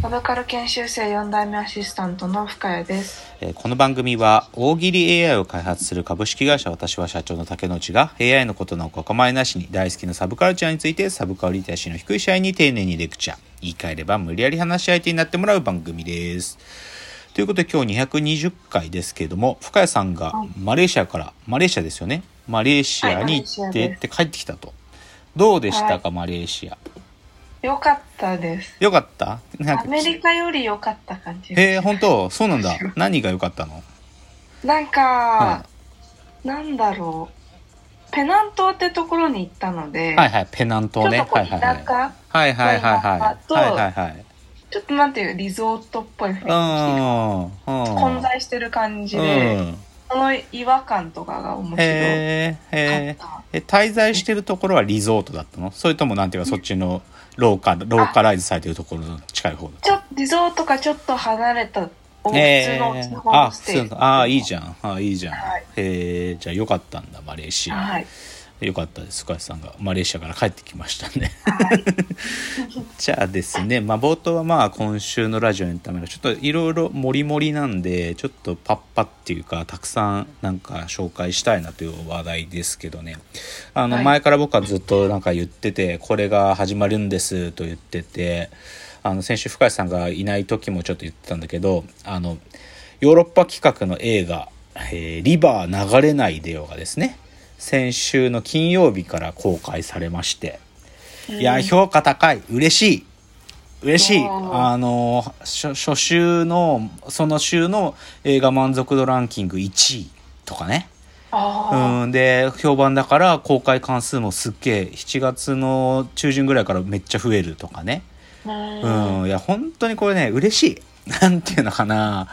サブカル研修生4代目アシスタントの深谷です。えーこの番組は大喜利 AI を開発する株式会社私は社長の竹之内が AI のことのお構いなしに大好きなサブカルチャーについてサブカルリテラシーの低い社員に丁寧にレクチャー。言い換えれば無理やり話し相手になってもらう番組です。ということで今日220回ですけれども深谷さんがマレーシアからマレーシアですよね。マレーシアに行って、はいマレーシアです。で帰ってきたと。どうでしたか、マレーシアよかったです。よかった？なんかアメリカより良かった感じ。へえ本当？そうなんだ 何が良かったの？なんか、はなんだろう。ペナン島ってところに行ったので、はいはいペナン島ねちょっとこうはいはいはい田舎、はいはいはいはい。とはいはいはい。ちょっとなんていうリゾートっぽい雰囲気うん。うん。混在してる感じうで、ん。その違和感とかが面白へえ、へえ。滞在してるところはリゾートだったの？それともなんていうかそっちのローカル、ローカライズされてるところの近い方だた。ちょリゾートかちょっと離れた、お普え通のえホーあ、ムステイ。そうあ、いいじゃん。あ、いいじゃん。はいへえ、じゃあよかったんだ、マレーシア。はい。よかったです。深谷さんがマレーシアから帰ってきましたね。はい。じゃあですね、まあ、冒頭はまあ今週のラジオのためのちょっといろいろモリモリなんでちょっとパッパっていうかたくさんなんか紹介したいなという話題ですけどねあのはい前から僕はずっとなんか言っててこれが始まるんですと言っててあの先週深谷さんがいない時もちょっと言ってたんだけどあのヨーロッパ企画の映画「えーリバー流れないでよ」がですね先週の金曜日から公開されましていや、評価高い。嬉しい。嬉しい。あの、初初週の、その週の映画満足度ランキング1位とかね。あうん、で、評判だから公開関数もすっげえ、7月の中旬ぐらいからめっちゃ増えるとかね。あ。うんうん、いや、本当にこれね、嬉しい。なんていうのかな。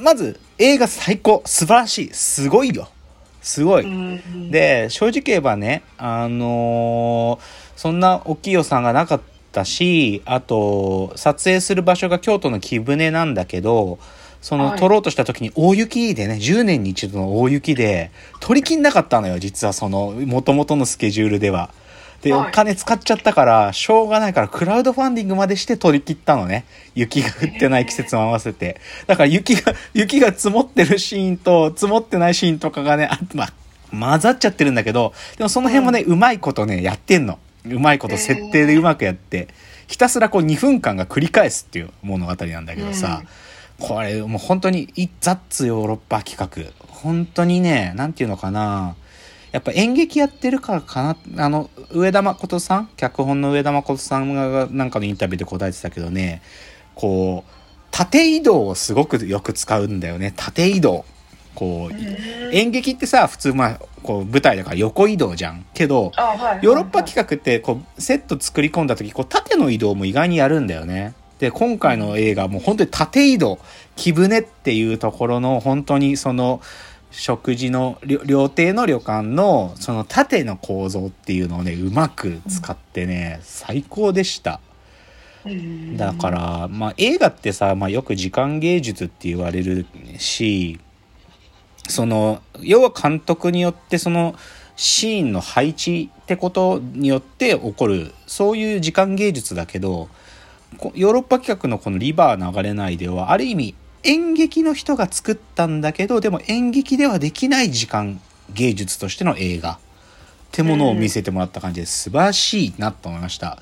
まず、映画最高。素晴らしい。すごいよ。すごい。うんで正直言えばねあのーそんな大きい予算がなかったしあと撮影する場所が京都の貴船なんだけどそのはい撮ろうとした時に大雪でね10年に一度の大雪で取りきんなかったのよ実はその元々のスケジュールでは。で、はいお金使っちゃったから、しょうがないから、クラウドファンディングまでして取り切ったのね。雪が降ってない季節も合わせて。だから雪が、雪が積もってるシーンと、積もってないシーンとかがね、あまあ、混ざっちゃってるんだけど、でもその辺もね、うまいことね、やってんの。うまいこと設定でうまくやって、ひたすらこう2分間が繰り返すっていう物語なんだけどさ、これもう本当に、イザッツヨーロッパ企画。本当にね、なんていうのかな。やっぱ演劇やってるからかな。あの、上田誠さん？脚本の上田誠さんがなんかのインタビューで答えてたけどね、こう、縦移動をすごくよく使うんだよね。縦移動。こう、演劇ってさ、普通まあ、こう舞台だから横移動じゃん。けど、ヨーロッパ企画ってこうセット作り込んだ時こう縦の移動も意外にやるんだよね。で今回の映画も本当に縦移動貴船っていうところの本当にその食事の料亭の旅館のその縦の構造っていうのをねうまく使ってね最高でした。だから、まあ、映画ってさ、まあ、よく時間芸術って言われるしその要は監督によってそのシーンの配置ってことによって起こるそういう時間芸術だけどヨーロッパ企画のこの「リバー流れないで」はある意味演劇の人が作ったんだけどでも演劇ではできない時間芸術としての映画。ってものを見せてもらった感じで素晴らしいなと思いました。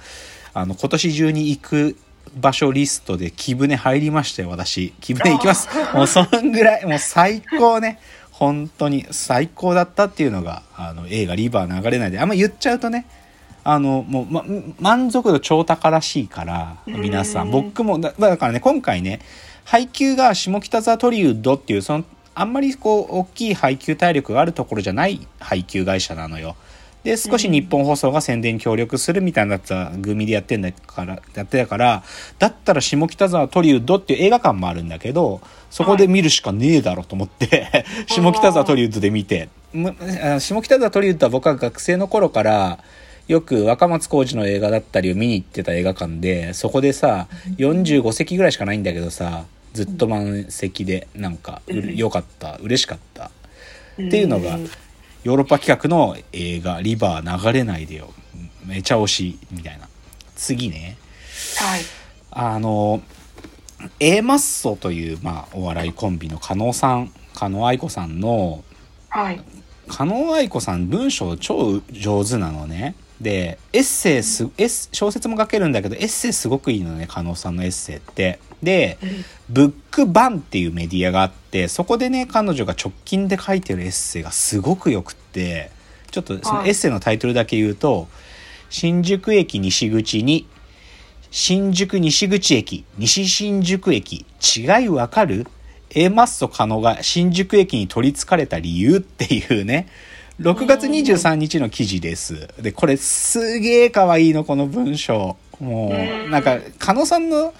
あの今年中に行く場所リストで木舟入りましたよ私。木舟行きます。もうそんぐらいもう最高ね。本当に最高だったっていうのがあの映画「リバー流れないで」あんま言っちゃうとねあのもう、ま、満足度超高らしいから皆さん。うん僕もだだからね今回ね配給が下北沢トリウッドっていうそのあんまりこう大きい配給体力があるところじゃない配給会社なのよ。で少し日本放送が宣伝協力するみたいなやつは組でやってんだからやってたからだったら下北沢トリウッドっていう映画館もあるんだけどそこで見るしかねえだろと思って、下北沢トリウッドで見て。下北沢トリウッドは僕は学生の頃からよく若松浩二の映画だったりを見に行ってた映画館で、そこでさ、45席ぐらいしかないんだけどさ、ずっと満席で、なんか、ううんよかった、嬉しかった。うんっていうのがヨーロッパ企画の映画、リバー流れないでよ。めちゃ推し、みたいな。次ね。はい。あの、A マッソという、まあ、お笑いコンビの加納さん、加納愛子さんの、はい。加納愛子さん文章超上手なのね。で、エッセイす、エッ小説も書けるんだけど、エッセイすごくいいのね、加納さんのエッセイって。で、ブックバンっていうメディアがあって、そこでね、彼女が直近で書いてるエッセイがすごくよくって、ちょっとそのエッセイのタイトルだけ言うと、新宿駅西口に、新宿西口駅、西新宿駅、違いわかる ?A マッソ加納が新宿駅に取り憑かれた理由っていうね、6月23日の記事です。で、これすげえ可愛いの、この文章。もう、なんか、加納さんの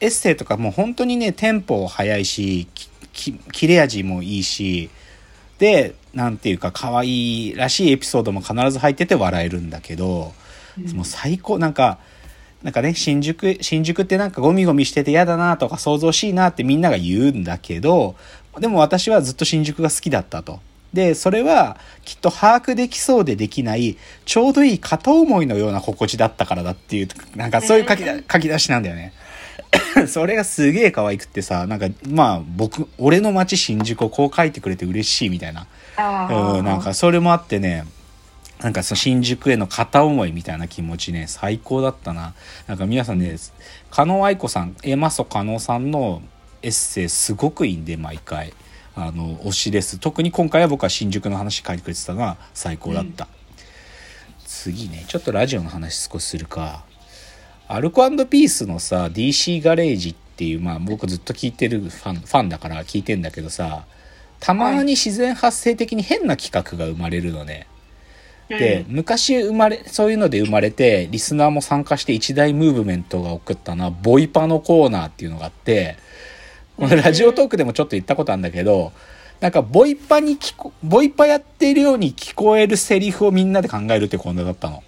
エッセイとかもう本当にね、テンポ早いし、切れ味もいいし、で、なんていうか可愛いらしいエピソードも必ず入ってて笑えるんだけど、もう最高、なんか、なんかね、新宿、新宿ってなんかゴミゴミしてて嫌だなとか想像しいなってみんなが言うんだけど、でも私はずっと新宿が好きだったと。で、それはきっと把握できそうでできない、ちょうどいい片思いのような心地だったからだっていう、なんかそういう書きだ書き出しなんだよね。それがすげえ可愛くってさ、なんかまあ僕、俺の街新宿をこう書いてくれて嬉しいみたいな。うん、なんかそれもあってね、なんかその新宿への片思いみたいな気持ちね、最高だったな。なんか皆さんね、加納愛子さん、エマソ加納さんのエッセイすごくいいんで、毎回。あの、推しです。特に今回は僕は新宿の話書いてくれてたのが最高だった。次ね、ちょっとラジオの話少しするか。アルコピースのさ、DC ガレージっていう、まあ僕ずっと聞いてるファン、ファンだから聞いてんだけどさ、たまに自然発生的に変な企画が生まれるのね。で、昔生まれ、そういうので生まれて、リスナーも参加して一大ムーブメントが起こったのは、ボイパのコーナーっていうのがあって、このラジオトークでもちょっと言ったことあるんだけど、なんかボイパに聞こ、ボイパやっているように聞こえるセリフをみんなで考えるってコーナーだったの。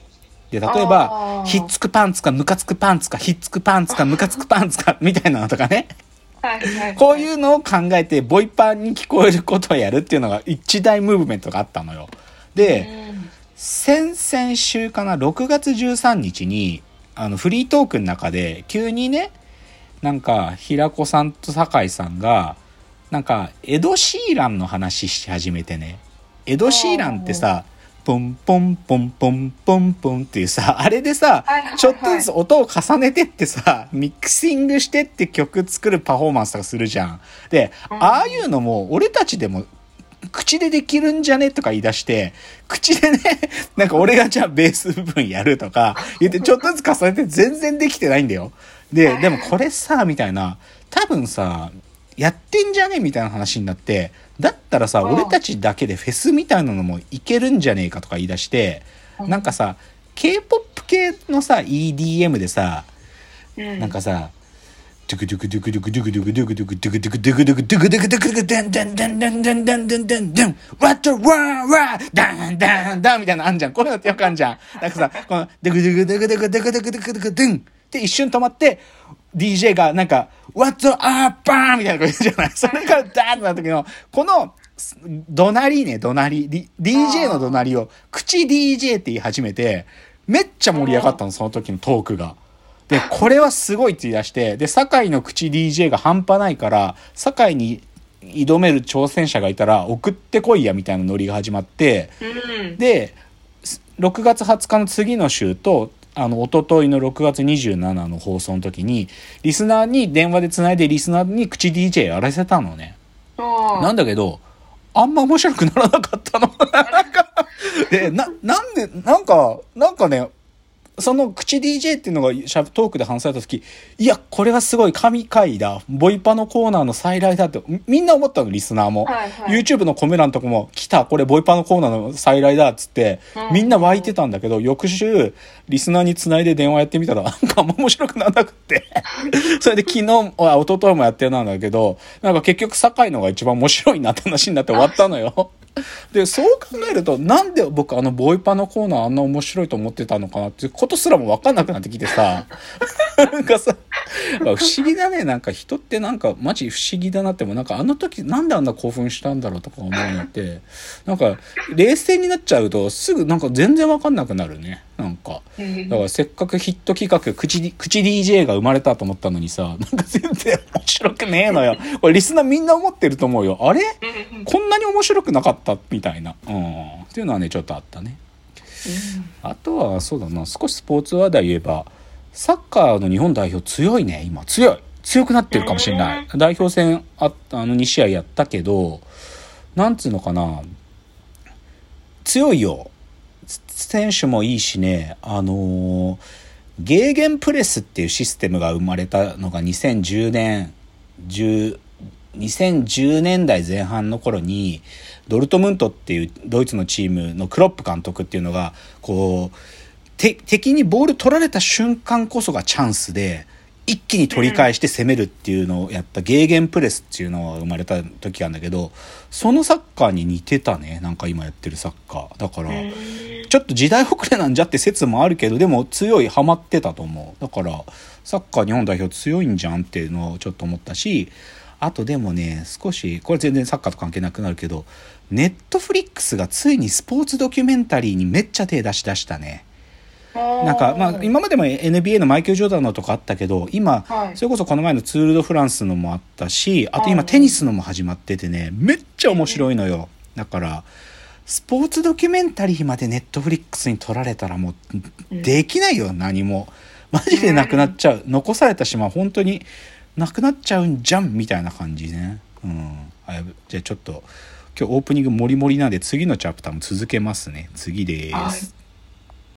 で、例えばひっつくパンツかムカつくパンツか、ひっつくパンツかムカつくパンツか、みたいなのとかね。はいはい、こういうのを考えて、ボイパに聞こえることをやるっていうのが一大ムーブメントがあったのよ。で、うん先々週かな、6月13日に、あの、フリートークの中で、急にね、なんか、平子さんと酒井さんが、なんか、エド・シーランの話し始めてね。エド・シーランってさ、ポンポンポンポンポンポンっていうさ、あれでさはいはいは、いちょっとずつ音を重ねてってさ、ミキシングしてって曲作るパフォーマンスとかするじゃん。で、うんああいうのも、俺たちでも口でできるんじゃねとか言い出して、口でね、なんか俺がじゃあベース部分やるとか言ってちょっとずつ重ねて全然できてないんだよ。で、でもこれさ、みたいな、多分さ、やってんじゃねみたいな話になって、だったらさ、うん俺たちだけでフェスみたいなのもいけるんじゃねえかとか言い出して、うんなんかさ、K-POP 系のさ、EDM でさ、うんなんかさ、ドゥクドゥクドゥクドゥクドゥクドゥクドゥクドゥクドゥクドゥクドゥクドゥクドゥクドゥクドゥクドゥクダンダンダンダンダンダンダンダンダン What the world わダンダンダンみたいなのあんじゃん。こういうのってよくあんじゃん。なんかさ、このドゥクドゥクドゥクドゥクドゥクドゥクドゥクドゥクドゥンって一瞬止まって、DJ がなんか What the up バーンみたいなこと言うじゃない？それからダーンってなった時の、この、怒鳴りね、怒鳴り。D- DJ の怒鳴りを、口 DJ って言い始めて、めっちゃ盛り上がったの、その時のトークが。で、これはすごいって言い出して、で、酒井の口 DJ が半端ないから、酒井に挑める挑戦者がいたら送ってこいやみたいなノリが始まって、うんで、す6月20日の次の週と、あの、一昨日の6月27の放送の時に、リスナーに電話で繋いでリスナーに口 DJ やらせたのね。なんだけど、あんま面白くならなかったの。なんか、で、な、なんで、なんか、なんかね、その口 DJ っていうのがシャープトークで話された時、いや、これはすごい神回だ。ボイパのコーナーの再来だって、みみんな思ったの、リスナーも。はいはい YouTube のコメ欄とかも、来た、これボイパのコーナーの再来だっつって、うんみんな湧いてたんだけど、翌週、リスナーに繋いで電話やってみたら、なんかあんま面白くならなくって。それで昨日、あ、一昨日もやってなんだけど、なんか結局、酒井のが一番面白いなって話になって終わったのよ。で、そう考えると、なんで僕あのボーイパのコーナーあんな面白いと思ってたのかなっていうことすらもわかんなくなってきてさ、なんかさ、不思議だね。なんか人ってなんかマジ不思議だなっても、なんかあの時なんであんな興奮したんだろうとか思うのって、なんか冷静になっちゃうとすぐなんか全然わかんなくなるね。なんか。だからせっかくヒット企画、口、口 DJ が生まれたと思ったのにさ、なんか全然面白くねえのよ。これリスナーみんな思ってると思うよ。あれ？こんなに面白くなかった？みたいな。うん。っていうのはね、ちょっとあったね。あとはそうだな、少しスポーツ話題言えば、サッカーの日本代表強いね、今。強い。強くなってるかもしれない。代表戦あ、あの2試合やったけど、なんつうのかな。強いよ。選手もいいしね、あのー、ゲーゲンプレスっていうシステムが生まれたのが2010年、10 2010年代前半の頃に、ドルトムントっていうドイツのチームのクロップ監督っていうのが、こう、敵にボール取られた瞬間こそがチャンスで、一気に取り返して攻めるっていうのをやったゲーゲンプレスっていうのが生まれた時なんだけど、そのサッカーに似てたね。なんか今やってるサッカー。だから、ちょっと時代遅れなんじゃって説もあるけど、でも強い、ハマってたと思う。だから、サッカー日本代表強いんじゃんっていうのをちょっと思ったし、あとでもね、少し、これ全然サッカーと関係なくなるけど、ネットフリックスがついにスポーツドキュメンタリーにめっちゃ手出し出したね。なんか、まあ、今までも NBA のマイケル・ジョーダンのとかあったけど、今、はい、それこそこの前のツール・ド・フランスのもあったし、あと今テニスのも始まっててね、めっちゃ面白いのよ。だから、スポーツドキュメンタリーまでネットフリックスに撮られたらもう、できないよ、何も。マジでなくなっちゃう。残された島、本当になくなっちゃうんじゃん、みたいな感じね。うん。じゃあちょっと、今日オープニングもりもりなんで次のチャプターも続けますね。次です。